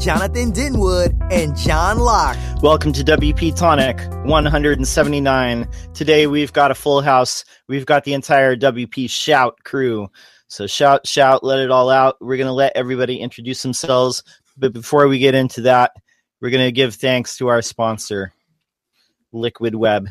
Jonathan Denwood, and John Locke. Welcome to WP Tonic 179. Today we've got a full house. We've got the entire WP Shout crew. So shout, shout, let it all out. We're going to let everybody introduce themselves. But before we get into that, we're going to give thanks to our sponsor, Liquid Web.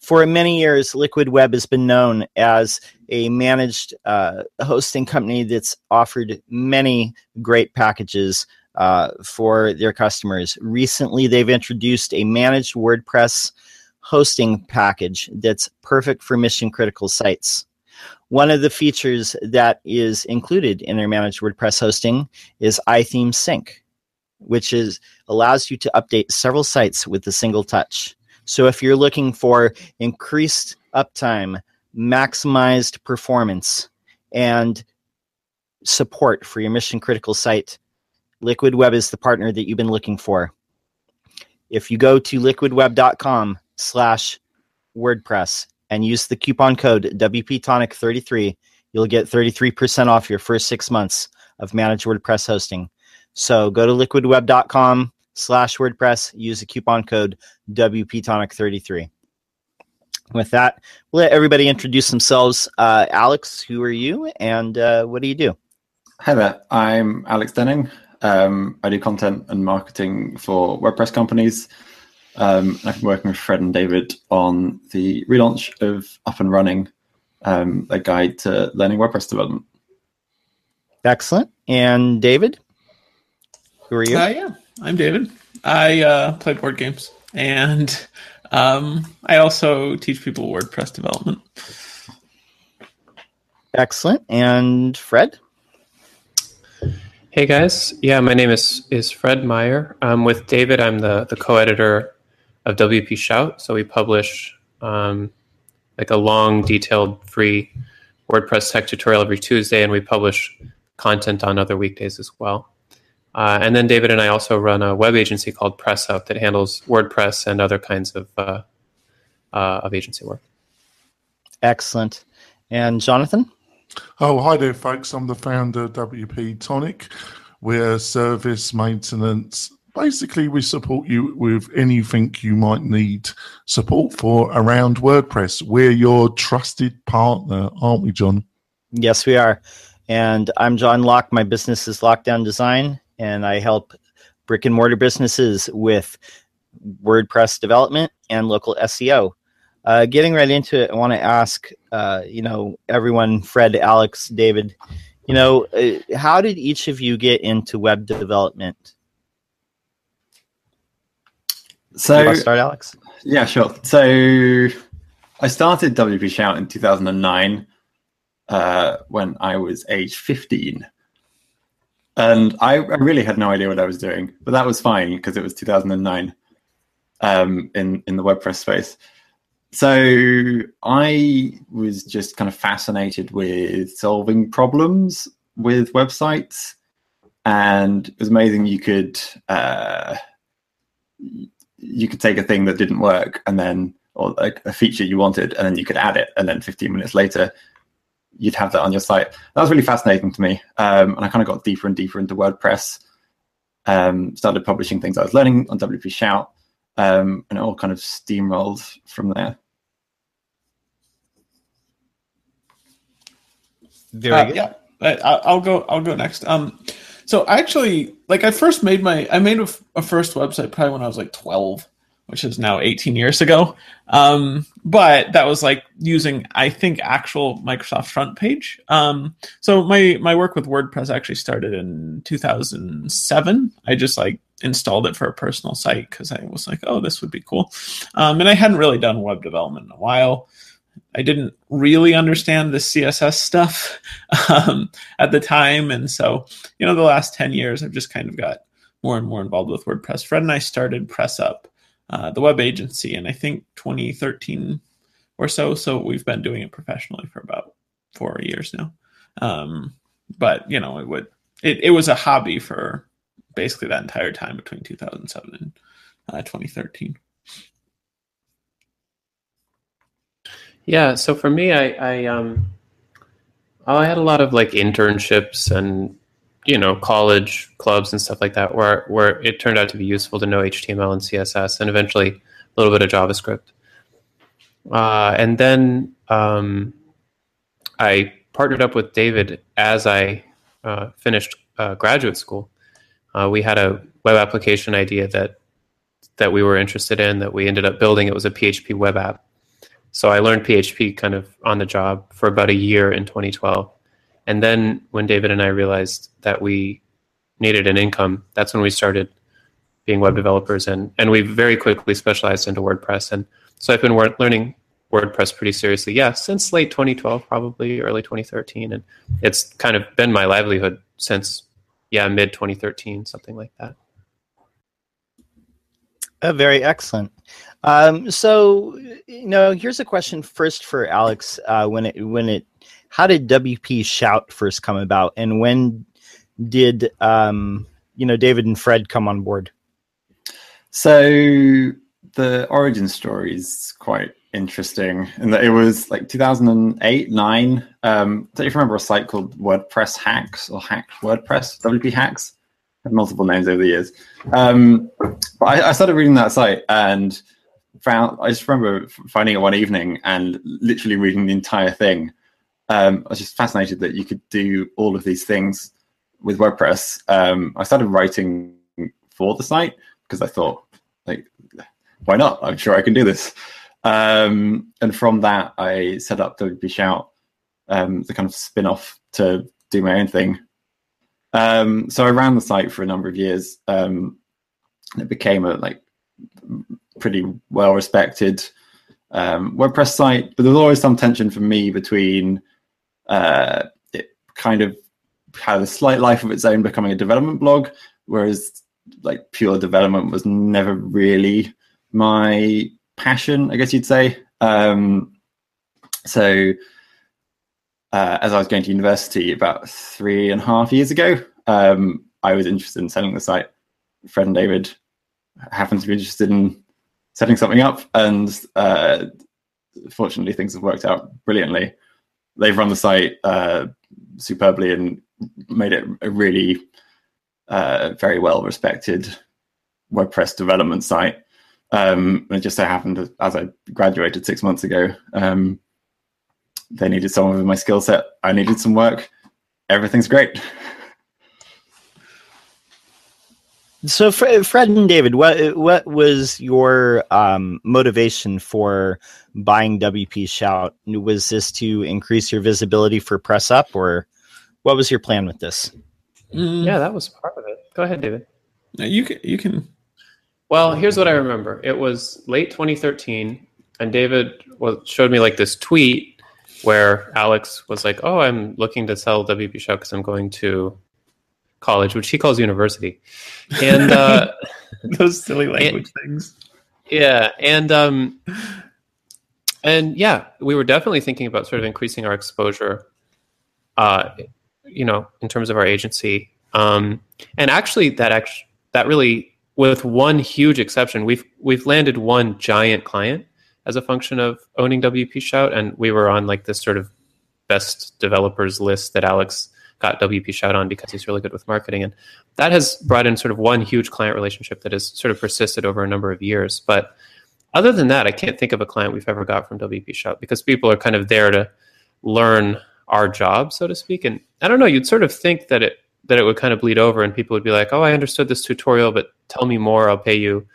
For many years, Liquid Web has been known as a managed uh, hosting company that's offered many great packages uh, for their customers. Recently, they've introduced a managed WordPress hosting package that's perfect for mission critical sites. One of the features that is included in their managed WordPress hosting is iThemes Sync, which is allows you to update several sites with a single touch. So if you're looking for increased uptime, maximized performance, and support for your mission critical site, Liquid Web is the partner that you've been looking for. If you go to liquidweb.com slash WordPress and use the coupon code WPTonic33, you'll get 33% off your first six months of managed WordPress hosting. So go to liquidweb.com slash WordPress, use the coupon code WPTonic33. With that, we'll let everybody introduce themselves. Uh, Alex, who are you and uh, what do you do? Hi there, I'm Alex Denning. Um, I do content and marketing for WordPress companies. Um, I've been working with Fred and David on the relaunch of Up and Running, um, a guide to learning WordPress development. Excellent. And David, who are you? Uh, yeah, I'm David. I uh, play board games and um, I also teach people WordPress development. Excellent. And Fred? Hey guys, yeah, my name is is Fred Meyer. Um, with David, I'm the the co-editor of WP Shout. So we publish um, like a long, detailed, free WordPress tech tutorial every Tuesday, and we publish content on other weekdays as well. Uh, and then David and I also run a web agency called PressUp that handles WordPress and other kinds of uh, uh, of agency work. Excellent. And Jonathan? Oh, hi there, folks. I'm the founder of WP Tonic. We're service maintenance. Basically, we support you with anything you might need support for around WordPress. We're your trusted partner, aren't we, John? Yes, we are. And I'm John Locke. My business is Lockdown Design, and I help brick and mortar businesses with WordPress development and local SEO. Uh, getting right into it, I want to ask, uh, you know, everyone, Fred, Alex, David, you know, uh, how did each of you get into web development? So, you start, Alex? Yeah, sure. So, I started WP Shout in 2009 uh, when I was age 15. And I, I, really had no idea what I was doing, but that was fine because it was 2009 um, in, in the WordPress space. So I was just kind of fascinated with solving problems with websites, and it was amazing. You could uh, you could take a thing that didn't work, and then or like a feature you wanted, and then you could add it, and then 15 minutes later, you'd have that on your site. That was really fascinating to me, um, and I kind of got deeper and deeper into WordPress. Um, started publishing things I was learning on WP Shout, um, and it all kind of steamrolled from there. Very uh, good. Yeah, I, will go. I'll go next. Um, so actually like I first made my I made a, a, first website probably when I was like twelve, which is now eighteen years ago. Um, but that was like using I think actual Microsoft front page. Um, so my my work with WordPress actually started in two thousand seven. I just like installed it for a personal site because I was like, oh, this would be cool. Um, and I hadn't really done web development in a while. I didn't really understand the CSS stuff um, at the time. And so, you know, the last 10 years, I've just kind of got more and more involved with WordPress. Fred and I started PressUp, uh, the web agency, in I think 2013 or so. So we've been doing it professionally for about four years now. Um, but you know, it would it, it was a hobby for basically that entire time between 2007 and uh, 2013. Yeah, so for me, I, I um, I had a lot of like internships and you know college clubs and stuff like that, where where it turned out to be useful to know HTML and CSS, and eventually a little bit of JavaScript. Uh, and then um, I partnered up with David as I uh, finished uh, graduate school. Uh, we had a web application idea that that we were interested in that we ended up building. It was a PHP web app. So I learned PHP kind of on the job for about a year in 2012. And then when David and I realized that we needed an income, that's when we started being web developers and and we very quickly specialized into WordPress. And so I've been wor- learning WordPress pretty seriously, yeah, since late 2012, probably early 2013, and it's kind of been my livelihood since yeah mid 2013, something like that. Uh, very excellent. Um, so, you know, here's a question first for Alex. Uh, when it when it, how did WP Shout first come about, and when did um, you know David and Fred come on board? So the origin story is quite interesting in that it was like 2008 9 um don't you remember a site called wordpress hacks or hack wordpress wp hacks? Had multiple names over the years. Um but I, I started reading that site and found i just remember finding it one evening and literally reading the entire thing um i was just fascinated that you could do all of these things with wordpress um i started writing for the site because i thought like why not i'm sure i can do this um, and from that, I set up WP Shout, um, the kind of spin off to do my own thing. Um, so I ran the site for a number of years. Um, it became a like pretty well respected WordPress site, but there was always some tension for me between uh, it kind of had a slight life of its own, becoming a development blog, whereas like pure development was never really my passion, I guess you'd say. Um, so, uh, as I was going to university about three and a half years ago, um, I was interested in selling the site. Fred and David happened to be interested in setting something up, and uh, fortunately, things have worked out brilliantly. They've run the site uh, superbly and made it a really uh, very well respected WordPress development site. Um, it just so happened as I graduated six months ago, um, they needed someone with my skill set. I needed some work. Everything's great. So, Fred and David, what what was your um, motivation for buying WP Shout? Was this to increase your visibility for Press Up, or what was your plan with this? Mm. Yeah, that was part of it. Go ahead, David. You can you can well, here's what I remember. It was late 2013, and David was, showed me like this tweet where Alex was like, "Oh, I'm looking to sell WP Shout because I'm going to college, which he calls university." And uh, those silly language and, things. Yeah, and um, and yeah, we were definitely thinking about sort of increasing our exposure, uh, you know, in terms of our agency. Um, and actually, that actually that really with one huge exception. We've we've landed one giant client as a function of owning WP Shout, and we were on like this sort of best developers list that Alex got WP Shout on because he's really good with marketing, and that has brought in sort of one huge client relationship that has sort of persisted over a number of years. But other than that, I can't think of a client we've ever got from WP Shout because people are kind of there to learn our job, so to speak. And I don't know, you'd sort of think that it that it would kind of bleed over and people would be like, "Oh, I understood this tutorial, but tell me more. I'll pay you,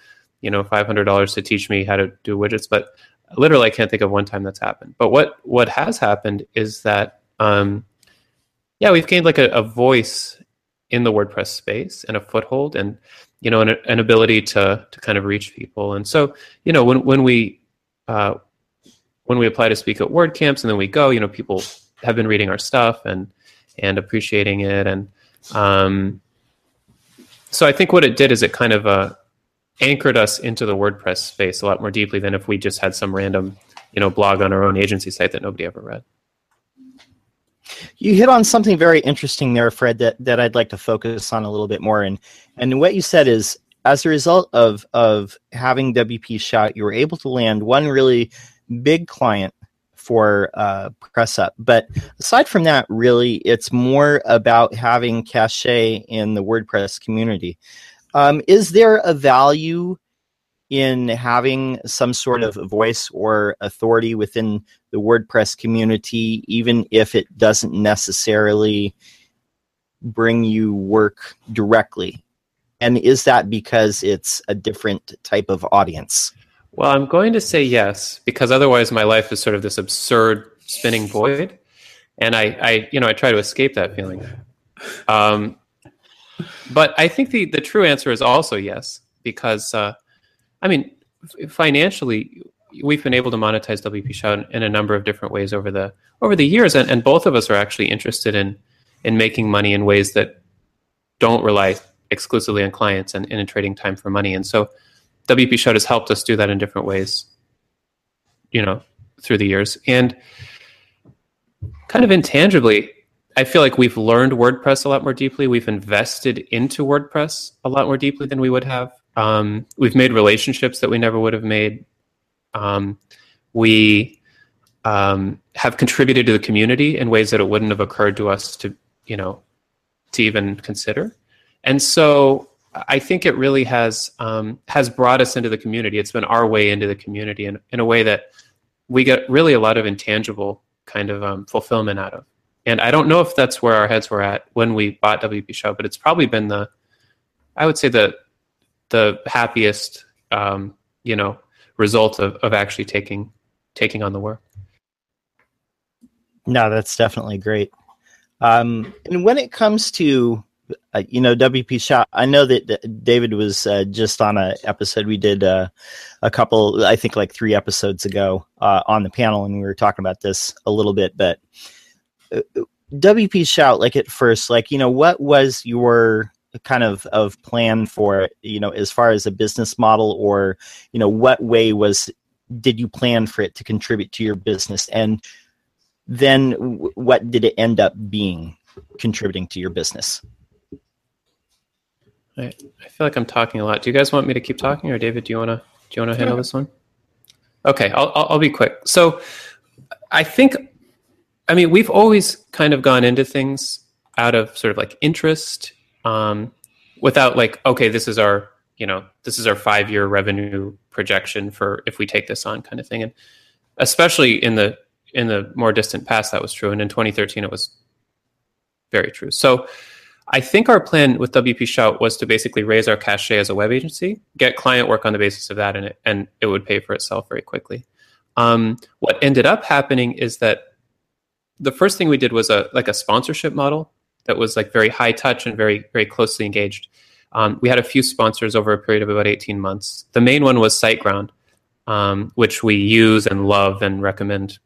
you know, five hundred dollars to teach me how to do widgets." But literally, I can't think of one time that's happened. But what what has happened is that, um, yeah, we've gained like a, a voice in the WordPress space and a foothold, and you know, an, an ability to to kind of reach people. And so, you know, when when we uh, when we apply to speak at WordCamps and then we go, you know, people have been reading our stuff and and appreciating it and um, so I think what it did is it kind of uh, anchored us into the WordPress space a lot more deeply than if we just had some random you know blog on our own agency site that nobody ever read. You hit on something very interesting there, Fred, that, that I'd like to focus on a little bit more. And and what you said is as a result of of having WP Shout, you were able to land one really big client for uh, press up. But aside from that, really, it's more about having cachet in the WordPress community. Um, is there a value in having some sort of voice or authority within the WordPress community, even if it doesn't necessarily bring you work directly? And is that because it's a different type of audience? Well, I'm going to say yes because otherwise my life is sort of this absurd spinning void, and I, I you know, I try to escape that feeling. Um, but I think the the true answer is also yes because, uh, I mean, financially, we've been able to monetize WP Shout in a number of different ways over the over the years, and, and both of us are actually interested in in making money in ways that don't rely exclusively on clients and, and in trading time for money, and so WP Shout has helped us do that in different ways, you know, through the years. And kind of intangibly, I feel like we've learned WordPress a lot more deeply. We've invested into WordPress a lot more deeply than we would have. Um, we've made relationships that we never would have made. Um, we um, have contributed to the community in ways that it wouldn't have occurred to us to, you know, to even consider. And so I think it really has um, has brought us into the community. It's been our way into the community in, in a way that we get really a lot of intangible kind of um, fulfillment out of. And I don't know if that's where our heads were at when we bought WP Shout, but it's probably been the, I would say the, the happiest, um, you know, result of, of actually taking taking on the work. No, that's definitely great. Um, and when it comes to uh, you know WP Shout. I know that David was uh, just on a episode we did uh, a couple, I think like three episodes ago uh, on the panel, and we were talking about this a little bit. But uh, WP Shout, like at first, like you know, what was your kind of of plan for? You know, as far as a business model, or you know, what way was did you plan for it to contribute to your business, and then w- what did it end up being contributing to your business? I, I feel like I'm talking a lot. Do you guys want me to keep talking, or David, do you want to do you want to handle this one? Okay, I'll, I'll I'll be quick. So, I think, I mean, we've always kind of gone into things out of sort of like interest, um, without like, okay, this is our you know this is our five year revenue projection for if we take this on kind of thing, and especially in the in the more distant past that was true, and in 2013 it was very true. So I think our plan with WP Shout was to basically raise our cachet as a web agency, get client work on the basis of that, and it, and it would pay for itself very quickly. Um, what ended up happening is that the first thing we did was a like a sponsorship model that was like very high touch and very very closely engaged. Um, we had a few sponsors over a period of about 18 months. The main one was SiteGround, um, which we use and love and recommend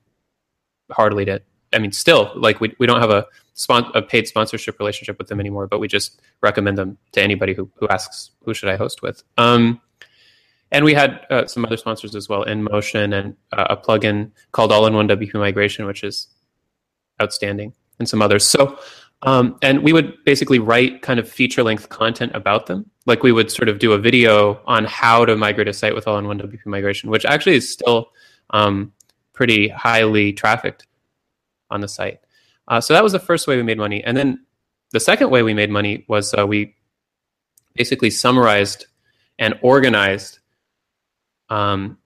heartily to. I mean, still like we we don't have a spon- a paid sponsorship relationship with them anymore, but we just recommend them to anybody who, who asks, who should I host with? Um, and we had uh, some other sponsors as well, InMotion and uh, a plugin called All-in-One WP Migration, which is outstanding, and some others. So, um, and we would basically write kind of feature-length content about them. Like we would sort of do a video on how to migrate a site with All-in-One WP Migration, which actually is still um, pretty highly trafficked on the site. Uh, so that was the first way we made money. And then the second way we made money was uh, we basically summarized and organized um,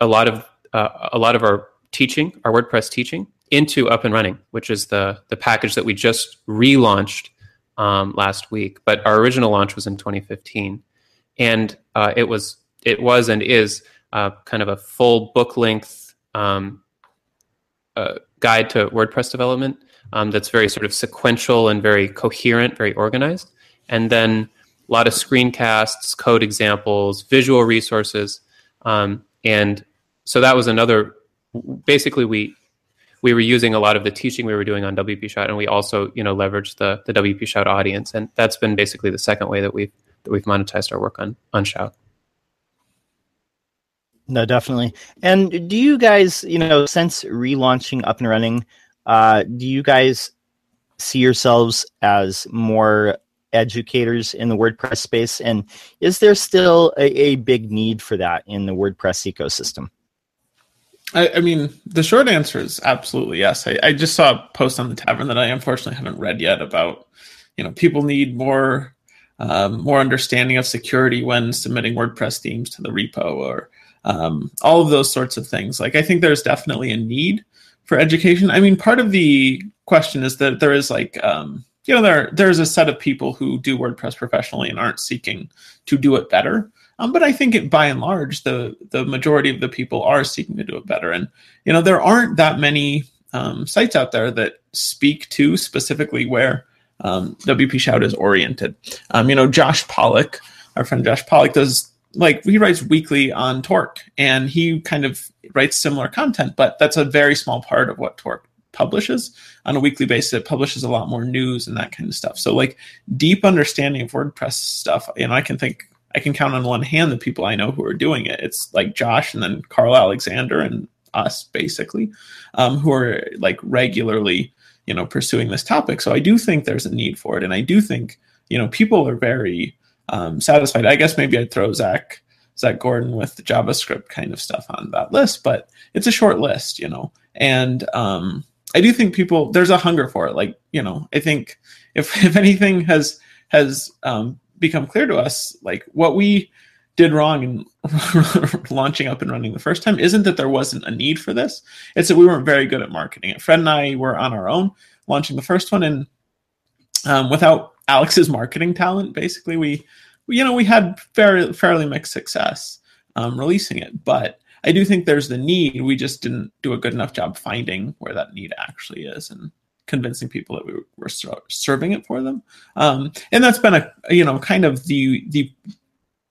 a lot of uh, a lot of our teaching, our WordPress teaching, into Up and Running, which is the the package that we just relaunched um, last week. But our original launch was in 2015, and uh, it was it was and is uh, kind of a full book length um, uh, guide to WordPress development um, that's very sort of sequential and very coherent, very organized. And then a lot of screencasts, code examples, visual resources. Um, and so that was another, basically we, we were using a lot of the teaching we were doing on WP Shout, and we also, you know, leveraged the, the WP Shout audience. And that's been basically the second way that we've, that we've monetized our work on, on Shout. No, definitely. And do you guys, you know, since relaunching up and running, uh, do you guys see yourselves as more educators in the WordPress space? And is there still a, a big need for that in the WordPress ecosystem? I, I, mean, the short answer is absolutely yes. I, I, just saw a post on the tavern that I unfortunately haven't read yet about, you know, people need more um, more understanding of security when submitting WordPress themes to the repo or um, all of those sorts of things. Like, I think there's definitely a need for education. I mean, part of the question is that there is like, um, you know, there there's a set of people who do WordPress professionally and aren't seeking to do it better. Um, but I think it, by and large, the the majority of the people are seeking to do it better. And you know, there aren't that many um, sites out there that speak to specifically where um, WP Shout is oriented. Um, you know, Josh Pollock, our friend Josh Pollock, does like he writes weekly on Torque, and he kind of writes similar content, but that's a very small part of what Torque publishes on a weekly basis. It publishes a lot more news and that kind of stuff. So, like deep understanding of WordPress stuff, you know, I can think I can count on one hand the people I know who are doing it. It's like Josh and then Carl Alexander and us basically, um, who are like regularly, you know, pursuing this topic. So I do think there's a need for it, and I do think you know people are very um, satisfied. I guess maybe I'd throw Zac Zac Gordon with the JavaScript kind of stuff on that list, but it's a short list, you know, and um, I do think people there's a hunger for it. Like you know, I think if if anything has has um, become clear to us like what we did wrong in launching up and running the first time isn't that there wasn't a need for this. It's that we weren't very good at marketing. It fred and i were on our own launching the first one and um, without alex's marketing talent basically we, you know we had fairly fairly mixed success um, releasing it. But i do think there's the need. We just didn't do a good enough job finding where that need actually is. And convincing people that we were serving it for them. Um, and that's been a you know kind of the the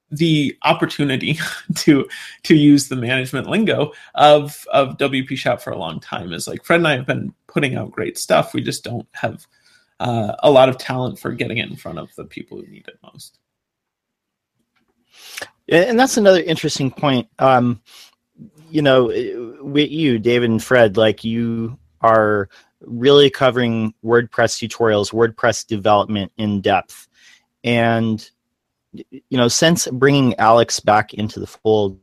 the opportunity to to use the management lingo of of WP Shout for a long time is like Fred and I have been putting out great stuff. We just don't have uh, a lot of talent for getting it in front of the people who need it most. And that's another interesting point. Um, you know, with you, David and Fred, like you are really covering WordPress tutorials, WordPress development in depth. And, you know, since bringing Alex back into the fold,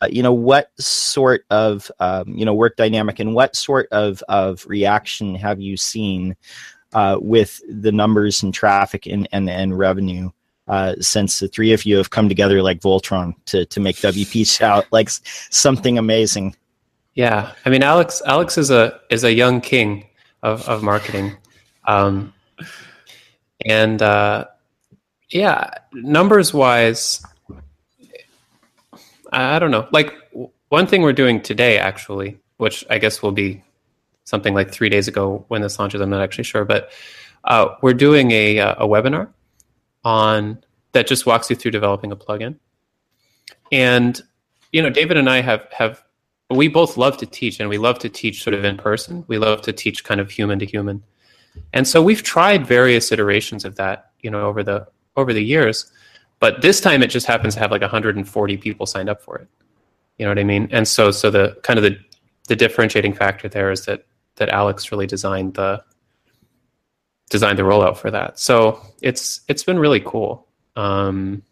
uh, you know, what sort of, um, you know, work dynamic and what sort of, of reaction have you seen uh, with the numbers and traffic and, and, and revenue? Uh, since the three of you have come together like Voltron to, to make WP shout like something amazing. Yeah, I mean, Alex. Alex is a is a young king of of marketing, um, and uh, yeah, numbers wise, I don't know. Like one thing we're doing today, actually, which I guess will be something like three days ago when this launches. I'm not actually sure, but uh, we're doing a a webinar on that just walks you through developing a plugin, and you know, David and I have have we both love to teach and we love to teach sort of in person. We love to teach kind of human to human. And so we've tried various iterations of that, you know, over the over the years. But this time it just happens to have like 140 people signed up for it. You know what I mean? And so so the kind of the the differentiating factor there is that that Alex really designed the designed the rollout for that. So it's it's been really cool. Um,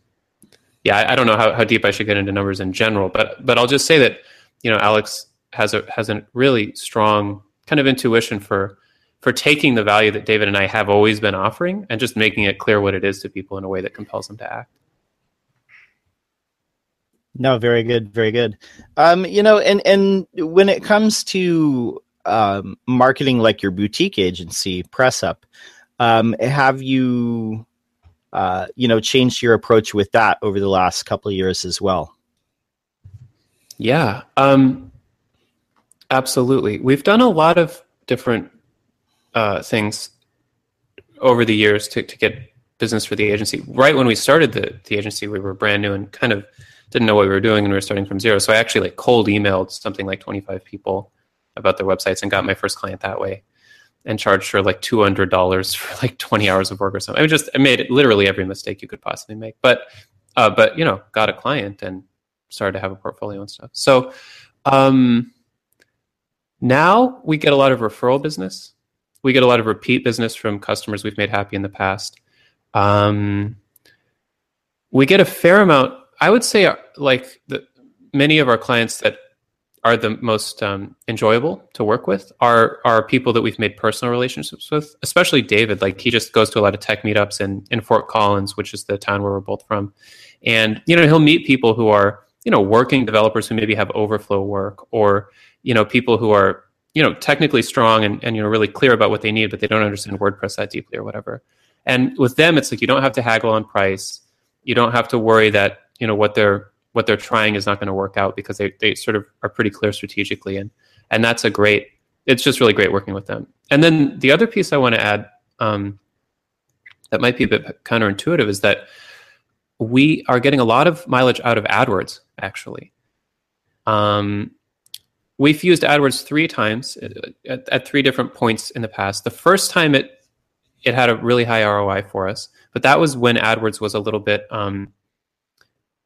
yeah, I, I don't know how, how deep I should get into numbers in general, but but I'll just say that you know, Alex has a has a really strong kind of intuition for for taking the value that David and I have always been offering and just making it clear what it is to people in a way that compels them to act. No, very good, very good. Um, you know, and and when it comes to um, marketing like your boutique agency, Press Up, um, have you, uh, you know, changed your approach with that over the last couple of years as well? Yeah, um, absolutely. We've done a lot of different uh, things over the years to, to get business for the agency. Right when we started the, the agency, we were brand new and kind of didn't know what we were doing and we were starting from zero. So I actually like cold emailed something like 25 people about their websites and got my first client that way and charged her like $200 for like 20 hours of work or something. I mean, just, I made literally every mistake you could possibly make, but, uh, but, you know, got a client and started to have a portfolio and stuff. So um, now we get a lot of referral business. We get a lot of repeat business from customers we've made happy in the past. Um, we get a fair amount. I would say, like the, many of our clients that are the most um, enjoyable to work with are are people that we've made personal relationships with. Especially David, like he just goes to a lot of tech meetups in in Fort Collins, which is the town where we're both from, and you know he'll meet people who are you know working developers who maybe have overflow work or you know people who are you know technically strong and, and you know really clear about what they need, but they don't understand WordPress that deeply or whatever. And with them, it's like you don't have to haggle on price. You don't have to worry that you know what they're what they're trying is not going to work out because they, they sort of are pretty clear strategically and and that's a great it's just really great working with them and then the other piece i want to add um, that might be a bit counterintuitive is that we are getting a lot of mileage out of adwords actually um, we've used adwords three times at, at, three different points in the past the first time it it had a really high roi for us but that was when adwords was a little bit um,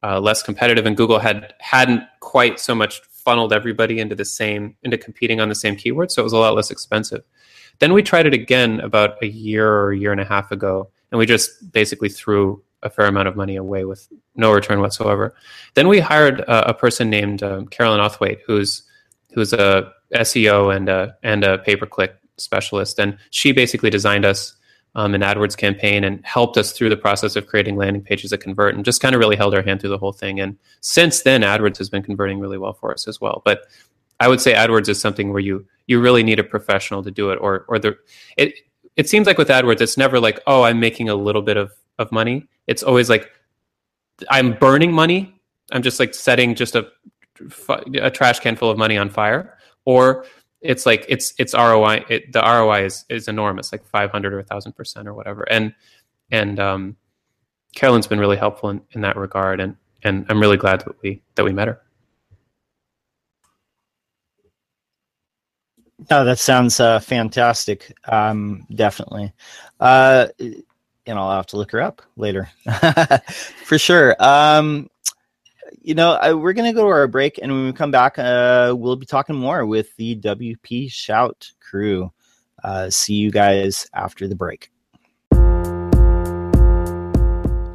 uh, less competitive, and Google had hadn't quite so much funneled everybody into the same into competing on the same keywords, so it was a lot less expensive. Then we tried it again about a year or a year and a half ago, and we just basically threw a fair amount of money away with no return whatsoever. Then we hired a, a person named um, Carolyn Othwaite, who's who's a SEO and a and a pay per click specialist, and she basically designed us um, an AdWords campaign and helped us through the process of creating landing pages that convert and just kind of really held our hand through the whole thing. And since then, AdWords has been converting really well for us as well. But I would say AdWords is something where you you really need a professional to do it, or or the it it seems like with AdWords, it's never like oh I'm making a little bit of of money. It's always like I'm burning money. I'm just like setting just a a trash can full of money on fire, or it's like it's it's ROI. It, the ROI is is enormous, like five hundred or a thousand percent or whatever. And and um, Carolyn's been really helpful in, in that regard, and and I'm really glad that we that we met her. No, that sounds uh, fantastic. Um, definitely. Uh, and I'll have to look her up later for sure. Um, you know, I, we're going to go to our break, and when we come back, uh, we'll be talking more with the WP Shout crew. Uh, see you guys after the break.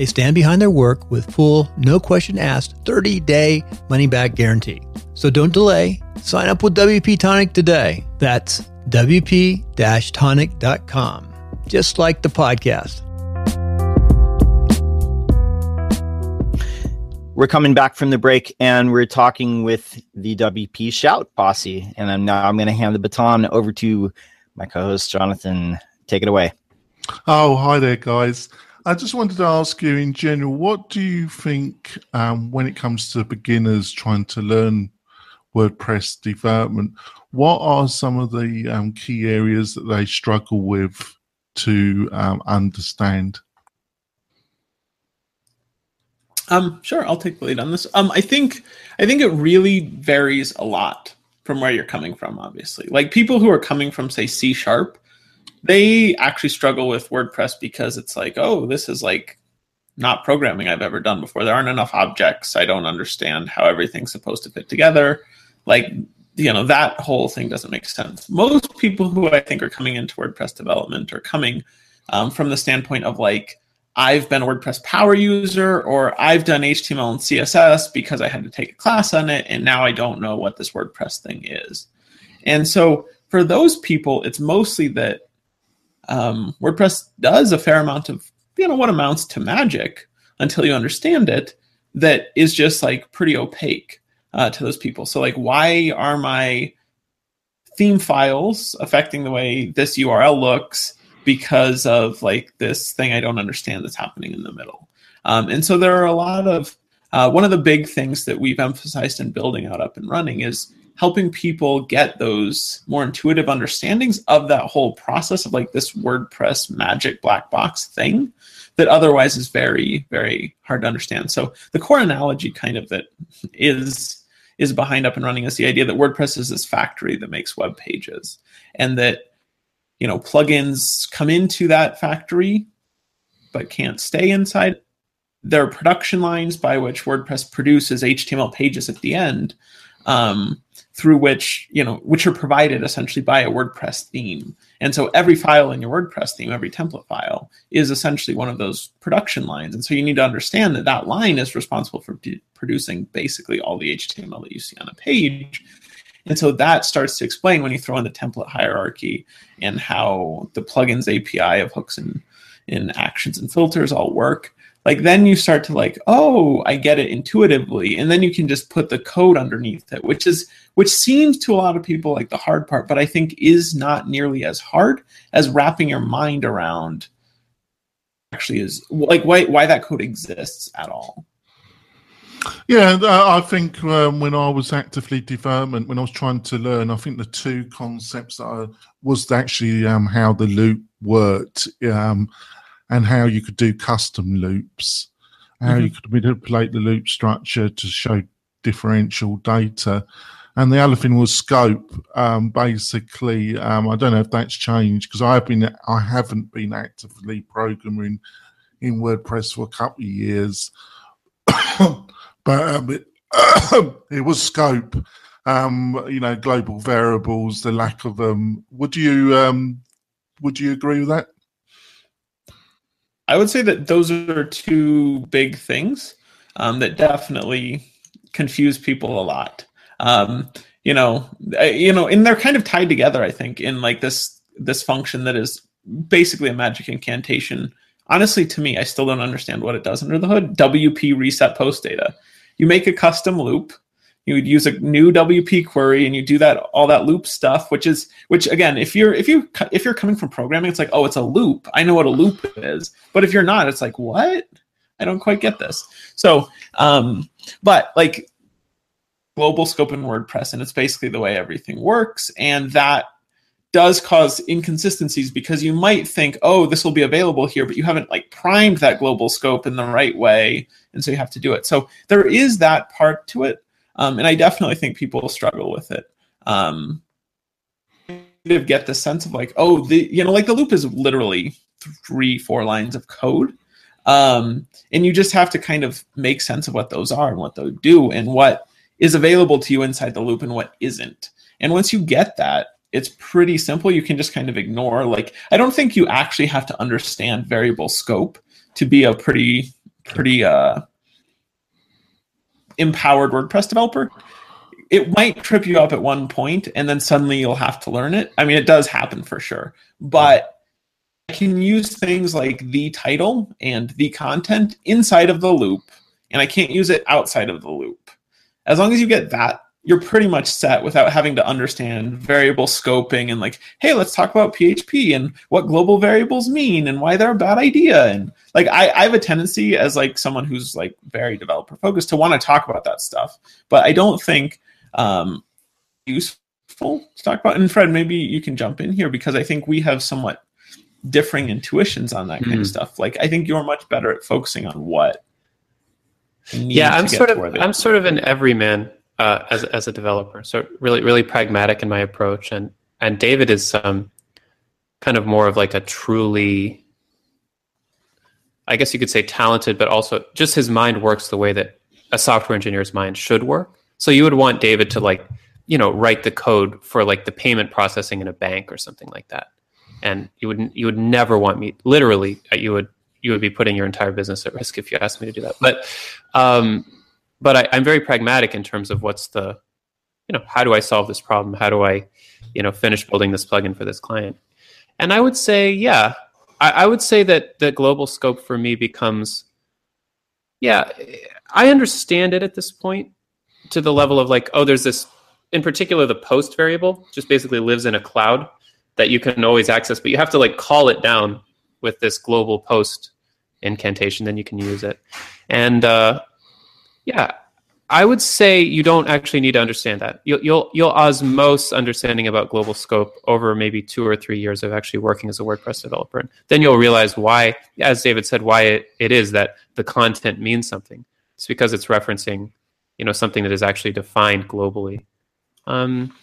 They stand behind their work with full, no question asked, 30 day money back guarantee. So don't delay. Sign up with WP Tonic today. That's WP tonic.com, just like the podcast. We're coming back from the break and we're talking with the WP Shout posse. And I'm now I'm going to hand the baton over to my co host, Jonathan. Take it away. Oh, hi there, guys. I just wanted to ask you in general, what do you think um, when it comes to beginners trying to learn WordPress development? What are some of the um, key areas that they struggle with to um, understand? Um, sure, I'll take the lead on this. Um, I think I think it really varies a lot from where you're coming from. Obviously, like people who are coming from say C sharp they actually struggle with WordPress because it's like, oh, this is like not programming I've ever done before. There aren't enough objects. I don't understand how everything's supposed to fit together. Like, you know, that whole thing doesn't make sense. Most people who I think are coming into WordPress development are coming um, from the standpoint of like, I've been a WordPress power user or I've done HTML and CSS because I had to take a class on it and now I don't know what this WordPress thing is. And so for those people, it's mostly that um, WordPress does a fair amount of you know what amounts to magic until you understand it that is just like pretty opaque uh, to those people. So like, why are my theme files affecting the way this URL looks because of like this thing I don't understand that's happening in the middle? Um, and so there are a lot of uh, one of the big things that we've emphasized in building out up and running is helping people get those more intuitive understandings of that whole process of like this WordPress magic black box thing that otherwise is very, very hard to understand. So the core analogy kind of that is is behind up and running is the idea that WordPress is this factory that makes web pages and that you know plugins come into that factory but can't stay inside there are production lines by which WordPress produces HTML pages at the end um, through which you know which are provided essentially by a WordPress theme. And so every file in your WordPress theme, every template file, is essentially one of those production lines. And so you need to understand that that line is responsible for producing basically all the HTML that you see on a page. And so that starts to explain when you throw in the template hierarchy and how the plugins API of hooks and in actions and filters all work like then you start to like oh i get it intuitively and then you can just put the code underneath it which is which seems to a lot of people like the hard part but i think is not nearly as hard as wrapping your mind around actually is like why why that code exists at all. Yeah, I think um, when I was actively development, when I was trying to learn, I think the two concepts that I, was actually um, how the loop worked, um, and how you could do custom loops, how mm-hmm. you could manipulate the loop structure to show differential data. And the other thing was scope. Um, basically, um, I don't know if that's changed because I've been I haven't been actively programming in WordPress for a couple of years, but um, it, it, was scope. Um, you know, global variables, the lack of them. Would you um, would you agree with that? I would say that those are two big things um, that definitely confuse people a lot. Um, you know, you know, and they're kind of tied together. I think in like this this function that is basically a magic incantation. Honestly, to me, I still don't understand what it does under the hood. WP reset post data. You make a custom loop you would use a new WP query and you do that all that loop stuff, which is which again, if you're if you if you're coming from programming, it's like oh, it's a loop. I know what a loop is, but if you're not, it's like what? I don't quite get this. So, um, but like global scope in WordPress, and it's basically the way everything works, and that does cause inconsistencies because you might think, oh, this will be available here, but you haven't like primed that global scope in the right way, and so you have to do it. So there is that part to it. Um, and I definitely think people struggle with it. Um, get the sense of like, oh, the you know, like the loop is literally three, four lines of code. Um, and you just have to kind of make sense of what those are and what they do and what is available to you inside the loop and what isn't. And once you get that, it's pretty simple. You can just kind of ignore. Like, I don't think you actually have to understand variable scope to be a pretty, pretty uh, empowered WordPress developer, it might trip you up at one point and then suddenly you'll have to learn it. I mean, it does happen for sure. But I can use things like the title and the content inside of the loop, and I can't use it outside of the loop. As long as you get that you're pretty much set without having to understand variable scoping and like, hey, let's talk about PHP and what global variables mean and why they're a bad idea. And like, I, I have a tendency as like someone who's like very developer focused to want to talk about that stuff, but I don't think um, useful to talk about. And Fred, maybe you can jump in here because I think we have somewhat differing intuitions on that kind mm. of hmm. stuff. Like, I think you're much better at focusing on what. Yeah, I'm sort of I'm sort of an everyman uh, as as a developer. So really really pragmatic in my approach, and and David is um, kind of more of like a truly, I guess you could say talented, but also just his mind works the way that a software engineer's mind should work. So you would want David to like you know write the code for like the payment processing in a bank or something like that and you would you would never want me literally uh, you would you would be putting your entire business at risk if you asked me to do that but um, but I, I'm very pragmatic in terms of what's the, you know, how do I solve this problem? How do I, you know, finish building this plugin for this client? And I would say, yeah, I, I would say that the global scope for me becomes, yeah, I understand it at this point to the level of like, oh, there's this, in particular, the post variable just basically lives in a cloud that you can always access, but you have to like call it down with this global post incantation, then you can use it. And uh, Yeah, I would say you don't actually need to understand that. You'll you'll you'll osmose understanding about global scope over maybe two or three years of actually working as a WordPress developer. And then you'll realize why, as David said, why it, it is that the content means something. It's because it's referencing, you know, something that is actually defined globally. Um,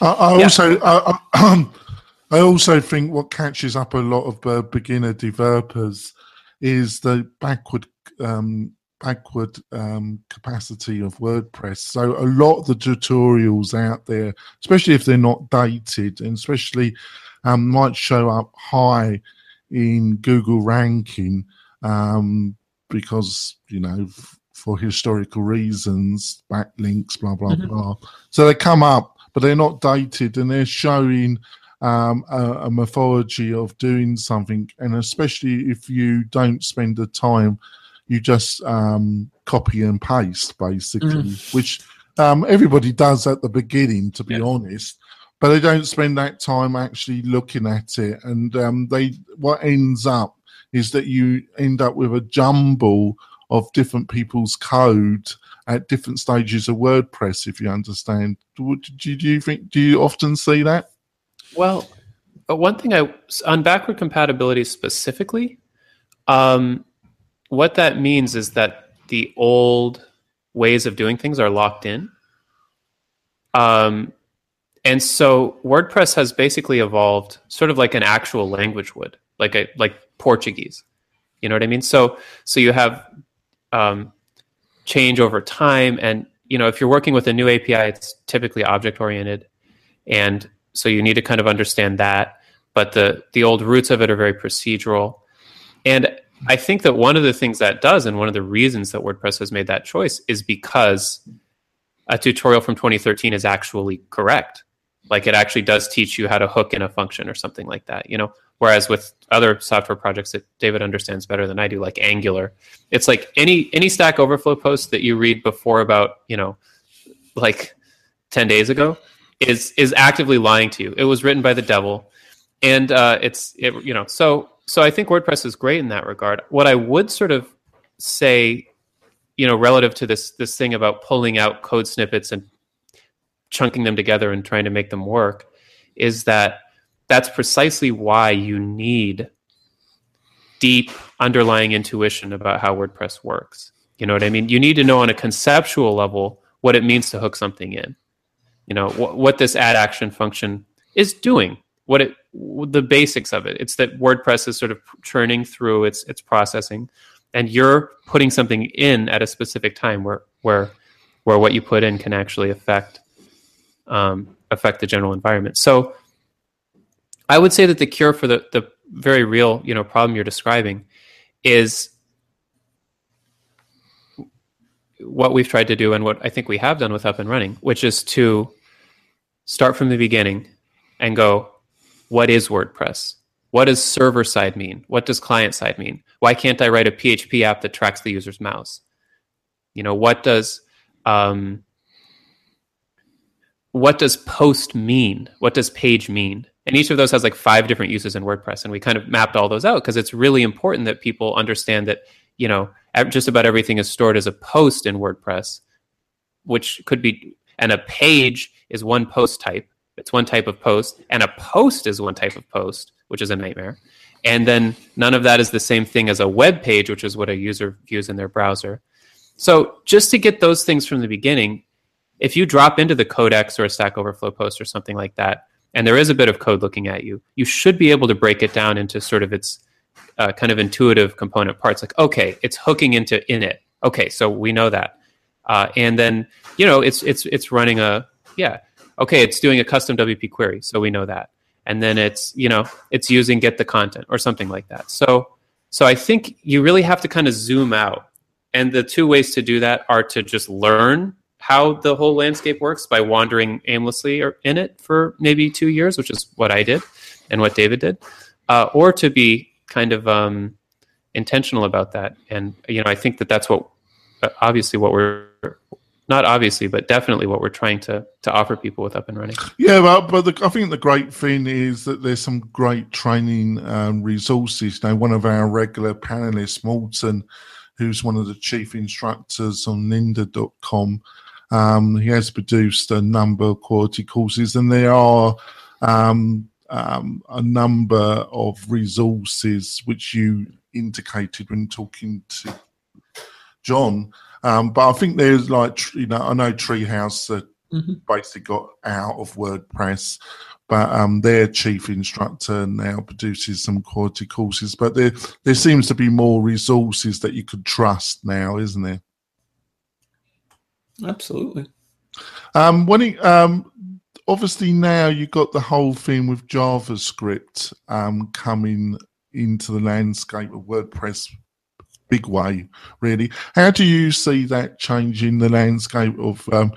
I, I Yeah. also I, I, I also think what catches up a lot of uh, beginner developers is the backward um, backward um, capacity of WordPress. So a lot of the tutorials out there, especially if they're not dated, and especially um, might show up high in Google ranking um, because you know f- for historical reasons, backlinks, blah blah Mhm. blah. So they come up, but they're not dated, and they're showing um, a, a mythology of doing something. And especially if you don't spend the time, you just um, copy and paste basically, which um, everybody does at the beginning, to be Yeah. honest. But they don't spend that time actually looking at it, and um, they what ends up is that you end up with a jumble of different people's code at different stages of WordPress. If you understand, do, do, do you think? Do you often see that? Well, uh, one thing I on backward compatibility specifically, um, what that means is that the old ways of doing things are locked in. Um, and so WordPress has basically evolved sort of like an actual language would, like a like Portuguese. You know what I mean? So so you have um, change over time, and you know if you're working with a new API, it's typically object oriented, and so you need to kind of understand that. But the the old roots of it are very procedural, and I think that one of the things that does, and one of the reasons that WordPress has made that choice, is because a tutorial from 2013 is actually correct. Like it actually does teach you how to hook in a function or something like that. You know, whereas with other software projects that David understands better than I do, like Angular, it's like any any Stack Overflow post that you read before about you know, like 10 days ago is is actively lying to you. It was written by the devil, and uh, it's it, you know so so I think WordPress is great in that regard. What I would sort of say, you know, relative to this this thing about pulling out code snippets and chunking them together and trying to make them work, is that that's precisely why you need deep underlying intuition about how WordPress works. You know what I mean? You need to know on a conceptual level what it means to hook something in you know wh- what this add action function is doing what it the basics of it. It's that wordpress is sort of churning through its its processing and you're putting something in at a specific time where where where what you put in can actually affect um, affect the general environment. So i would say that the cure for the the very real you know problem you're describing is what we've tried to do and what I think we have done with up and running, which is to start from the beginning and go, what is WordPress? What does server side mean? What does client side mean? Why can't I write a PHP app that tracks the user's mouse? You know, what does um, what does post mean? What does page mean? And each of those has like five different uses in WordPress, and we kind of mapped all those out because it's really important that people understand that you know just about everything is stored as a post in WordPress, which could be and a page is one post type. It's one type of post, and a post is one type of post, which is a nightmare. And then none of that is the same thing as a web page, which is what a user views in their browser. So just to get those things from the beginning, if you drop into the Codex or a Stack Overflow post or something like that, and there is a bit of code looking at you, you should be able to break it down into sort of its uh, kind of intuitive component parts. Like, okay, it's hooking into init. Okay, so we know that, uh, and then you know it's it's it's running a yeah. Okay, it's doing a custom WP query, so we know that, and then it's you know it's using get the content or something like that. So so I think you really have to kind of zoom out, and the two ways to do that are to just learn how the whole landscape works by wandering aimlessly or in it for maybe two years, which is what I did and what David did, uh, or to be kind of um, intentional about that. And you know, I think that that's what uh, obviously what we're not obviously, but definitely what we're trying to to offer people with up and running. Yeah, but but the, I think the great thing is that there's some great training um, resources. Now, one of our regular panelists, Morten, who's one of the chief instructors on lynda.com. Um, he has produced a number of quality courses, and there are um, um, a number of resources which you indicated when talking to John. Um, but I think there's like, you know, I know Treehouse uh, Mhm. basically got out of WordPress, but um, their chief instructor now produces some quality courses. But there, there seems to be more resources that you could trust now, isn't there? Absolutely. Um, when it, um, obviously now you've got the whole thing with JavaScript um, coming into the landscape of WordPress big way, really. How do you see that changing the landscape of um,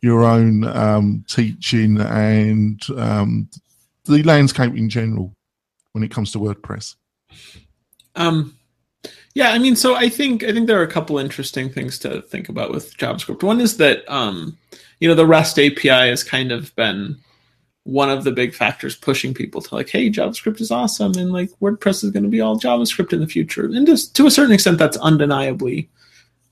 your own um, teaching and um, the landscape in general when it comes to WordPress? Um, yeah, I mean, so I think I think there are a couple interesting things to think about with JavaScript. One is that um, you know the REST API has kind of been one of the big factors pushing people to like, hey, JavaScript is awesome, and like WordPress is going to be all JavaScript in the future. And just to a certain extent, that's undeniably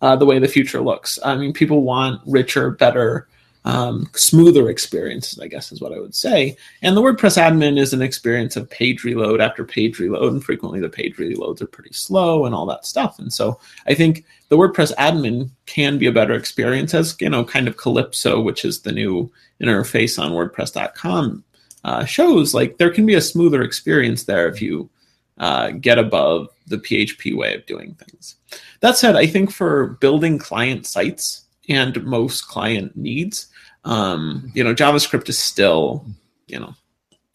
uh, the way the future looks. I mean, people want richer, better, um, smoother experiences, I guess is what I would say. And the WordPress admin is an experience of page reload after page reload, and frequently the page reloads are pretty slow and all that stuff. And so I think the WordPress admin can be a better experience as, you know, kind of Calypso, which is the new interface on WordPress.com, uh, shows like there can be a smoother experience there if you uh, get above the PHP way of doing things. That said, I think for building client sites and most client needs, um, you know, JavaScript is still, you know,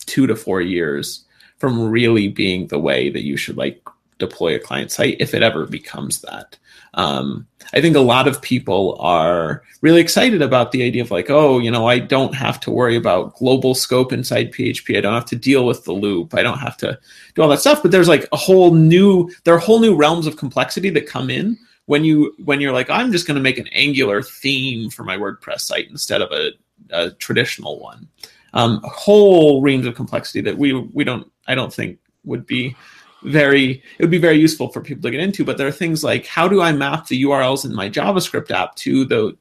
two to four years from really being the way that you should like deploy a client site if it ever becomes that. Um, I think a lot of people are really excited about the idea of like, oh, you know, I don't have to worry about global scope inside PHP. I don't have to deal with the loop. I don't have to do all that stuff. But there's like a whole new, there are whole new realms of complexity that come in when you when you're like, I'm just going to make an Angular theme for my WordPress site instead of a, a traditional one. Um, whole reams of complexity that we we don't I don't think would be very it would be very useful for people to get into but there are things like how do i map the urls in my javascript app to the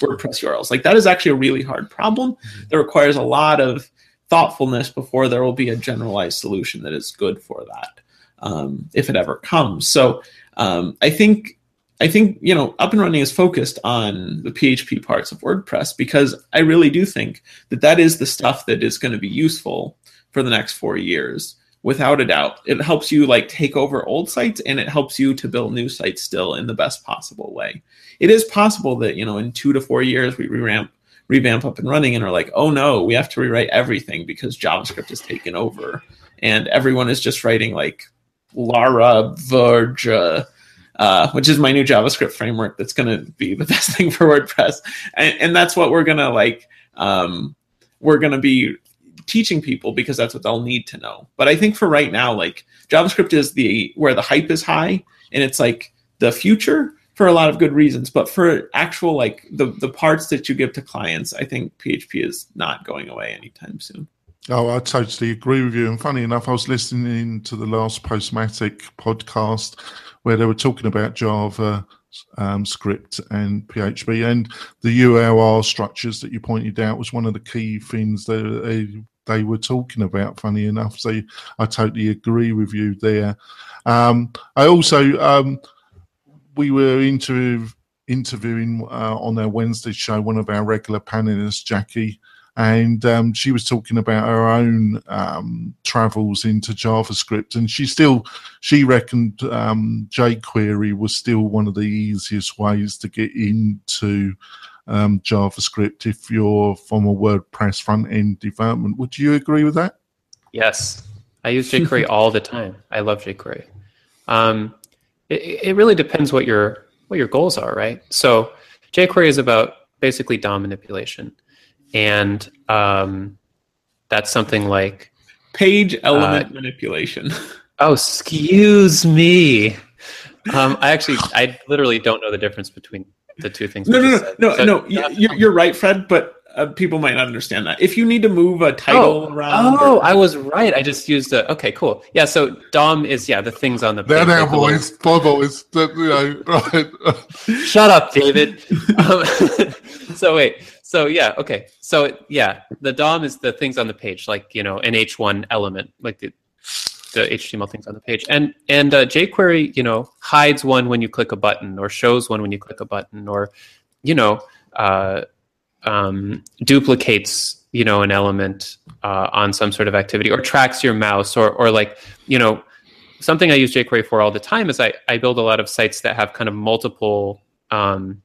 wordpress urls like that is actually a really hard problem that requires a lot of thoughtfulness before there will be a generalized solution that is good for that um, if it ever comes. So um, i think i think you know up and running is focused on the php parts of wordpress because i really do think that that is the stuff that is going to be useful for the next four years without a doubt. It helps you like take over old sites and it helps you to build new sites still in the best possible way. It is possible that you know in two to four years we revamp revamp up and running and are like oh no we have to rewrite everything because javascript has taken over and everyone is just writing like lara verge uh, uh, which is my new javascript framework that's going to be the best thing for wordpress and, and that's what we're going to like um, we're going to be teaching people because that's what they'll need to know. But I think for right now, like JavaScript is the where the hype is high and it's like the future for a lot of good reasons. But for actual like the the parts that you give to clients, I think PHP is not going away anytime soon. Oh, I totally agree with you. And funny enough, I was listening to the last Postmatic podcast where they were talking about Java um, script and PHP and the URL structures that you pointed out was one of the key things that they, they were talking about. Funny enough, so I totally agree with you there. Um, I also um, we were into interviewing uh, on our Wednesday show one of our regular panelists, Jackie, and um, she was talking about her own um, travels into JavaScript, and she still she reckoned um, jQuery was still one of the easiest ways to get into um, JavaScript if you're from a WordPress front end development. Would you agree with that? Yes, I use jQuery all the time. I love jQuery. Um, it, it really depends what your what your goals are, right? So jQuery is about basically DOM manipulation and um, that's something like page element uh, manipulation. oh, excuse me. Um, I actually, I literally don't know the difference between the two things. No, no, no, no, so, no. You're, you're right, Fred. But uh, people might not understand that. If you need to move a title oh, around, Oh, or- I was right. I just used a. Okay, cool. Yeah. So DOM is yeah the things on the. There, page, there, like the little- boys. Bye, boys. That, You know, right. Shut up, David. um, so wait. So yeah. Okay. So yeah, the DOM is the things on the page, like you know, an H1 element, like the the HTML things on the page, and and uh, jQuery, you know, hides one when you click a button, or shows one when you click a button, or you know, uh, um, duplicates you know an element uh, on some sort of activity, or tracks your mouse, or or like you know something I use jQuery for all the time is I, I build a lot of sites that have kind of multiple um,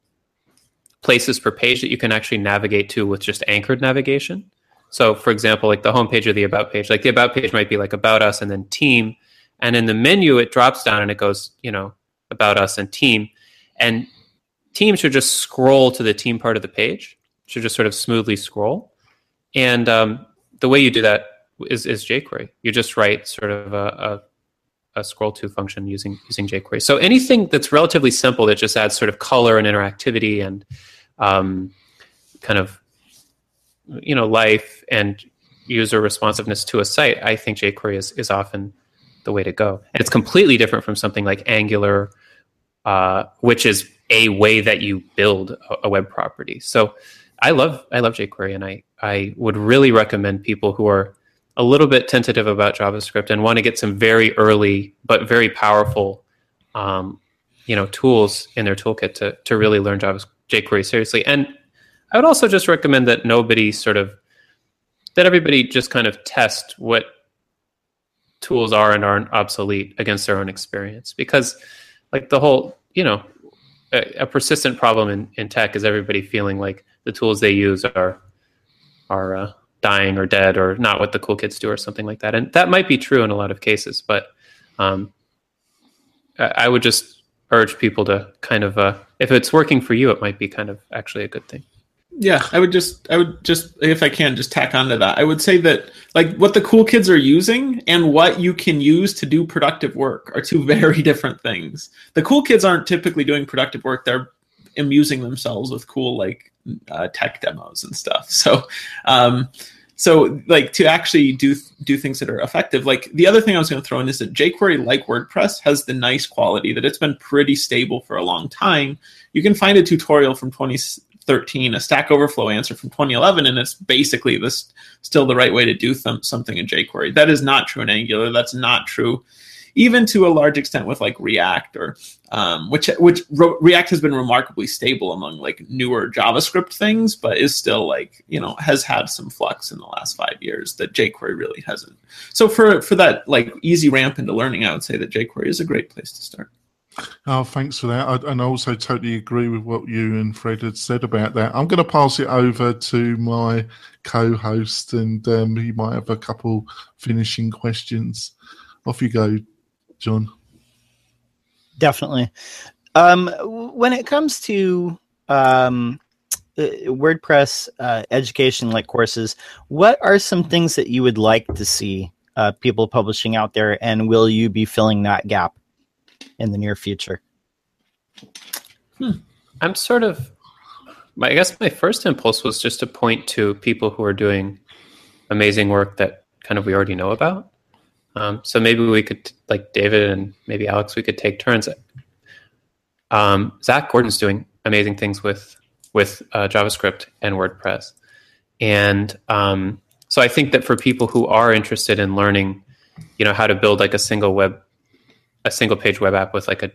places per page that you can actually navigate to with just anchored navigation. So, for example, like the homepage or the about page, like the about page might be like about us and then team. And in the menu, it drops down and it goes, you know, about us and team. And team should just scroll to the team part of the page, should just sort of smoothly scroll. And um, the way you do that is, is jQuery. You just write sort of a, a, a scroll to function using using jQuery. So anything that's relatively simple that just adds sort of color and interactivity and um, kind of you know life and user responsiveness to a site, I think jQuery is is often the way to go. And it's completely different from something like Angular, uh, which is a way that you build a, a web property. So I love I love jQuery, and I I would really recommend people who are a little bit tentative about JavaScript and want to get some very early but very powerful, um, you know, tools in their toolkit to to really learn Java jQuery seriously. And I would also just recommend that nobody sort of that everybody just kind of test what tools are and aren't obsolete against their own experience because like the whole you know a, a persistent problem in, in tech is everybody feeling like the tools they use are are uh, dying or dead or not what the cool kids do or something like that and that might be true in a lot of cases but um, I, I would just urge people to kind of uh, if it's working for you it might be kind of actually a good thing Yeah, I would just, I would just, if I can, just tack onto that. I would say that, like, what the cool kids are using and what you can use to do productive work are two very different things. The cool kids aren't typically doing productive work; they're amusing themselves with cool, like, uh, tech demos and stuff. So, um, so like to actually do do things that are effective. Like the other thing I was going to throw in is that jQuery, like WordPress, has the nice quality that it's been pretty stable for a long time. You can find a tutorial from 2013, a Stack Overflow answer from 2011, and it's basically this still the right way to do th- something in jQuery. That is not true in Angular. That's not true even to a large extent with like React or um, which which Re- React has been remarkably stable among like newer JavaScript things, but is still like you know has had some flux in the last five years that jQuery really hasn't. So for for that like easy ramp into learning, I would say that jQuery is a great place to start. Oh, thanks for that. I, and I also totally agree with what you and Fred had said about that. I'm going to pass it over to my co-host, and um, he might have a couple finishing questions. Off you go, John. Definitely. Um, when it comes to um, uh, WordPress uh, education like courses, what are some things that you would like to see uh, people publishing out there, and will you be filling that gap in the near future? I'm sort of, my, I guess my first impulse was just to point to people who are doing amazing work that kind of we already know about. Um, so maybe we could, like David and maybe Alex, we could take turns. Um, Zac Gordon's doing amazing things with with uh, JavaScript and WordPress, and um, so I think that for people who are interested in learning, you know, how to build like a single web, a single page web app with like a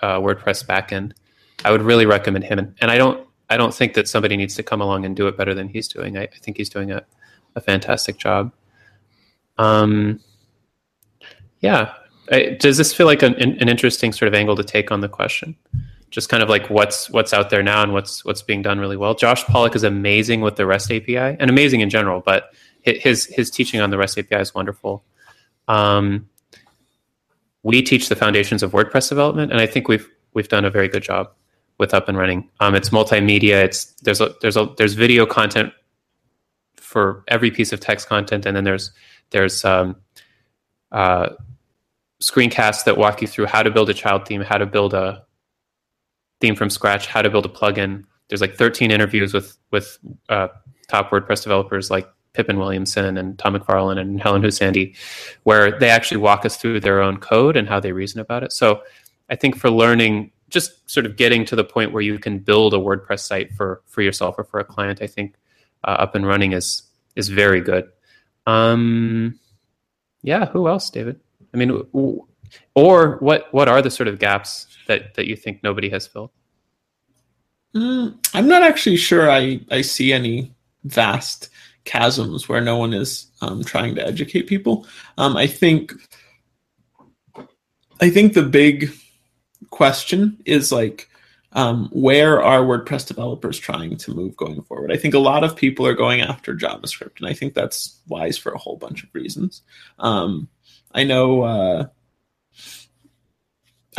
uh, WordPress backend, I would really recommend him. And, I don't I don't think that somebody needs to come along and do it better than he's doing. I, I think he's doing a, a fantastic job. Um, yeah. I, does this feel like an, an interesting sort of angle to take on the question? Just kind of like what's what's out there now and what's what's being done really well. Josh Pollock is amazing with the REST API and amazing in general, but his his teaching on the REST API is wonderful. Um, we teach the foundations of WordPress development, and I think we've we've done a very good job with up and running. Um, it's multimedia. It's there's a there's a there's video content for every piece of text content, and then there's there's um, uh, screencasts that walk you through how to build a child theme, how to build a theme from scratch, how to build a plugin. There's like 13 interviews with with uh, top WordPress developers like Pippin Williamson and Tom McFarlin and Helen Hou-Sandí, where they actually walk us through their own code and how they reason about it. So I think for learning, just sort of getting to the point where you can build a WordPress site for for yourself or for a client, I think uh, up and running is is very good. Um, yeah, who else, David? I mean, or what what are the sort of gaps that that you think nobody has filled? Mm, I'm not actually sure. I I see any vast chasms where no one is um, trying to educate people. Um, I think I think the big question is like um, where are WordPress developers trying to move going forward? I think a lot of people are going after JavaScript, and I think that's wise for a whole bunch of reasons. Um, I know. Uh,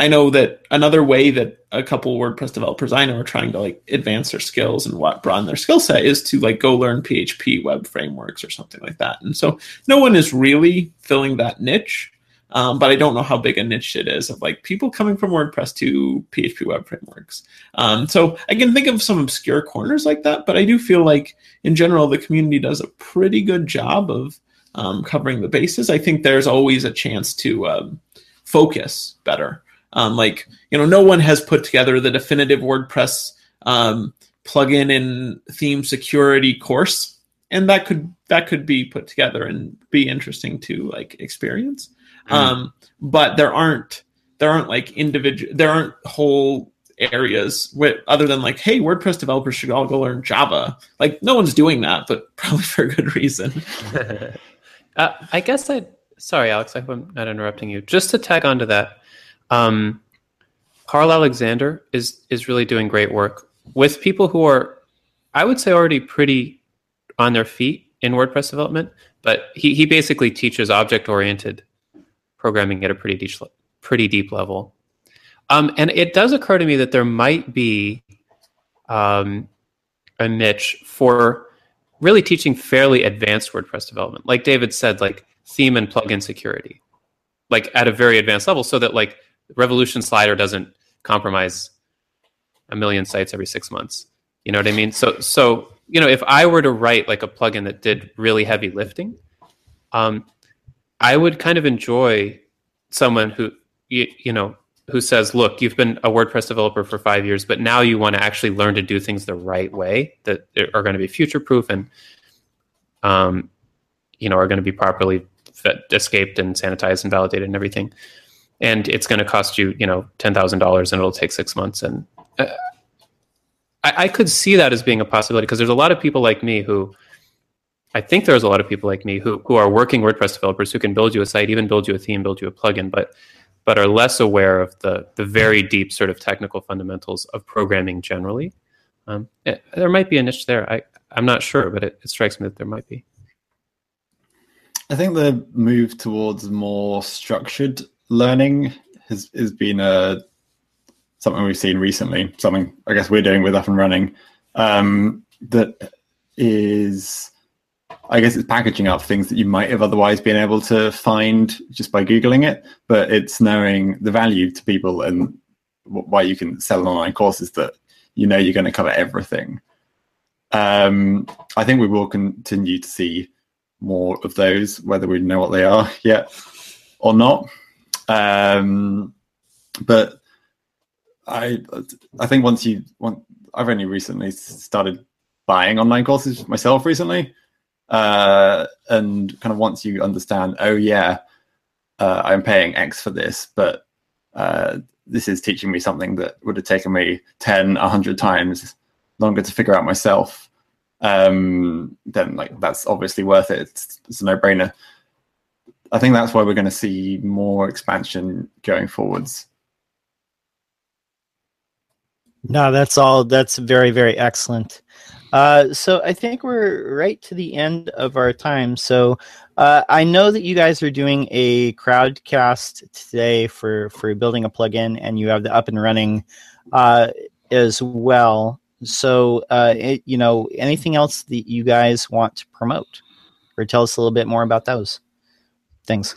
I know that another way that a couple WordPress developers I know are trying to like advance their skills and what broaden their skill set is to like go learn PHP web frameworks or something like that. And so no one is really filling that niche. Um, but I don't know how big a niche it is of like people coming from WordPress to PHP web frameworks. Um, so I can think of some obscure corners like that, but I do feel like in general the community does a pretty good job of um, covering the bases. I think there's always a chance to um, focus better. Um, like you know, no one has put together the definitive WordPress um, plugin and theme security course, and that could that could be put together and be interesting to like experience. Mm. Um, but there aren't there aren't like individual there aren't whole areas with other than like hey wordpress developers should all go learn java like no one's doing that but probably for a good reason uh, i guess i sorry alex i hope i'm not interrupting you just to tag onto that um, Carl Alexander is is really doing great work with people who are, I would say, already pretty on their feet in WordPress development. But he he basically teaches object oriented programming at a pretty deep pretty deep level. Um, and it does occur to me that there might be um, a niche for really teaching fairly advanced WordPress development. Like David said, like theme and plugin security, like at a very advanced level, so that like Revolution slider doesn't compromise a million sites every six months. You know what I mean? So, so you know, if I were to write like a plugin that did really heavy lifting, um, I would kind of enjoy someone who you, you know who says, "Look, you've been a WordPress developer for five years, but now you want to actually learn to do things the right way that are going to be future proof and, um, you know, are going to be properly escaped and sanitized and validated and everything." and it's going to cost you, you know, ten thousand dollars, and it'll take six months. And uh, I, I, could see that as being a possibility because there's a lot of people like me who, I think there's a lot of people like me who who are working WordPress developers who can build you a site, even build you a theme, build you a plugin, but but are less aware of the the very deep sort of technical fundamentals of programming generally. Um, it, eh, there might be a niche there. I I'm not sure, but it, it strikes me that there might be. I think the move towards more structured learning has has been a uh, something we've seen recently. Something I guess we're doing with up and running um, that is. I guess it's packaging up things that you might have otherwise been able to find just by googling it, but it's knowing the value to people and why you can sell online courses that you know you're going to cover everything. Um, I think we will continue to see more of those, whether we know what they are yet or not. Um, but I I think once you want, I've only recently started buying online courses myself recently, uh, and kind of once you understand, oh yeah, uh, I'm paying X for this, but uh, this is teaching me something that would have taken me 10, 100 times longer to figure out myself. Um, then like that's obviously worth it. It's, it's a no brainer. I think that's why we're going to see more expansion going forwards. No, that's all. That's very, very excellent. Uh, so I think we're right to the end of our time. So uh, I know that you guys are doing a crowdcast today for for building a plugin, and you have the up and running uh, as well. So uh, it, you know, anything else that you guys want to promote, or tell us a little bit more about those things?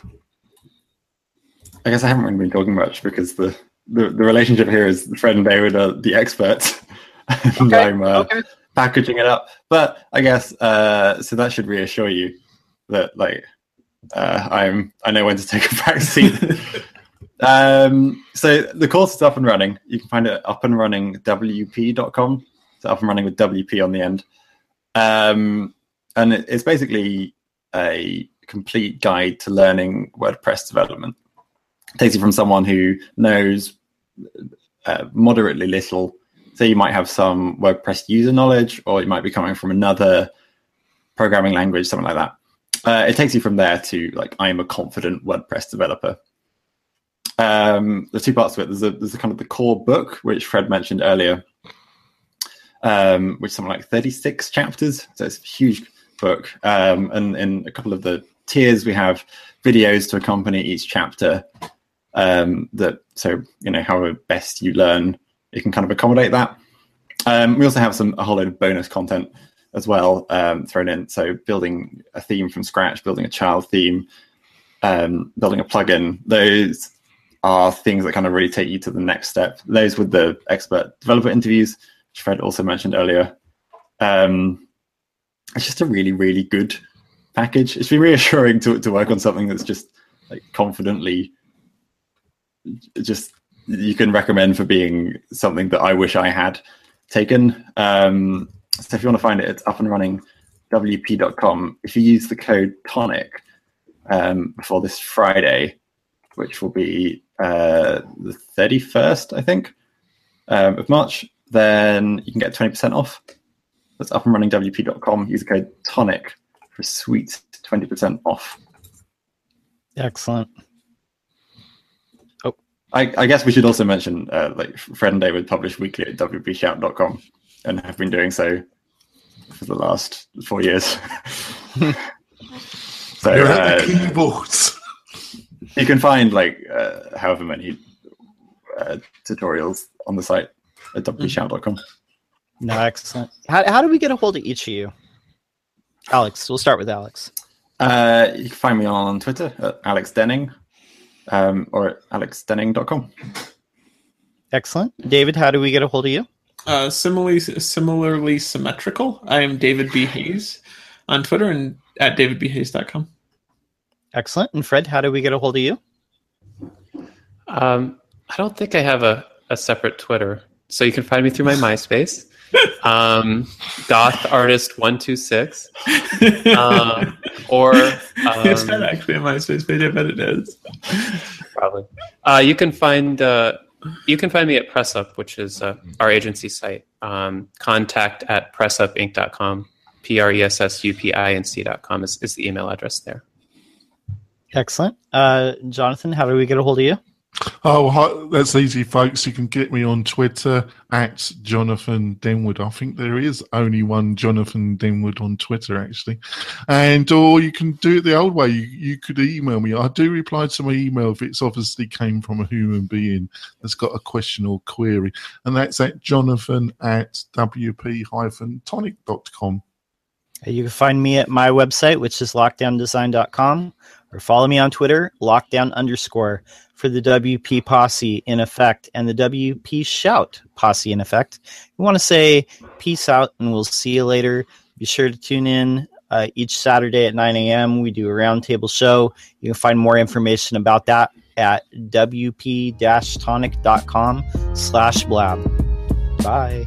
I guess I haven't really been talking much because the, the, the relationship here is Fred and David are the experts. and okay. I'm, uh, okay. packaging it up. But I guess uh, so that should reassure you that like uh, I'm I know when to take a back seat. um, so the course is up and running. You can find it up and running wp.com. So up and running with WP on the end. Um, and it, it's basically a complete guide to learning WordPress development. It takes you from someone who knows uh, moderately little. So you might have some WordPress user knowledge, or you might be coming from another programming language, something like that. Uh, it takes you from there to like I am a confident WordPress developer. Um, the two parts of it. There's a there's a kind of the core book which Fred mentioned earlier, um, which is something like 36 chapters. So it's a huge book. Um, and in a couple of the tiers, we have videos to accompany each chapter. Um, that so you know however best you learn, it can kind of accommodate that. Um, we also have some a whole load of bonus content as well um, thrown in. So building a theme from scratch, building a child theme, um, building a plugin. Those are things that kind of really take you to the next step. Those with the expert developer interviews, which Fred also mentioned earlier. Um, it's just a really, really good package. It's been reassuring to to work on something that's just like confidently just you can recommend for being something that I wish I had taken. Um, so if you want to find it, it's up and running wp.com. If you use the code tonic um, before this Friday, which will be uh, the 31st, I think, um, of March, then you can get 20% off. That's up and running wp.com. Use the code tonic for sweet 20% off. Excellent. I, I, guess we should also mention, uh, like Fred and David publish weekly at wpshout.com and have been doing so for the last four years. so You're uh, the keyboards. you can find like uh, however many uh, tutorials on the site at wpshout.com. No, excellent. How, how do we get a hold of each of you? Alex, we'll start with Alex. Uh, you can find me on Twitter at Alex Denning um, or at alexdenning.com. Excellent. David, how do we get a hold of you? Uh, similarly, similarly symmetrical. I am David B. Hayes on Twitter and at davidbhayes.com. Excellent. And Fred, how do we get a hold of you? Um, I don't think I have a, a separate Twitter. So you can find me through my MySpace. Um, goth artist 126 uh, or um, it's not actually a myspace page i bet it is. Probably. Uh, you can find uh, you can find me at pressup which is uh, our agency site. Um, contact at pressupinc.com p-r-e-s-s-u-p-i-n-c.com is, is the email address there. Excellent. Uh, jonathan how do we get a hold of you Oh, that's easy, folks. You can get me on Twitter at Jonathan Denwood. I think there is only one Jonathan Denwood on Twitter, actually. And or you can do it the old way. You, you could email me. I do reply to my email if it's obviously came from a human being that's got a question or query. And that's at jonathan at wp-tonic.com. You can find me at my website, which is lockdowndesign.com, or follow me on Twitter, lockdown underscore for the WP Posse in effect and the WP Shout Posse in effect. We want to say peace out and we'll see you later. Be sure to tune in uh, each Saturday at 9 a.m. We do a roundtable show. You can find more information about that at wp-tonic.com slash blab. Bye.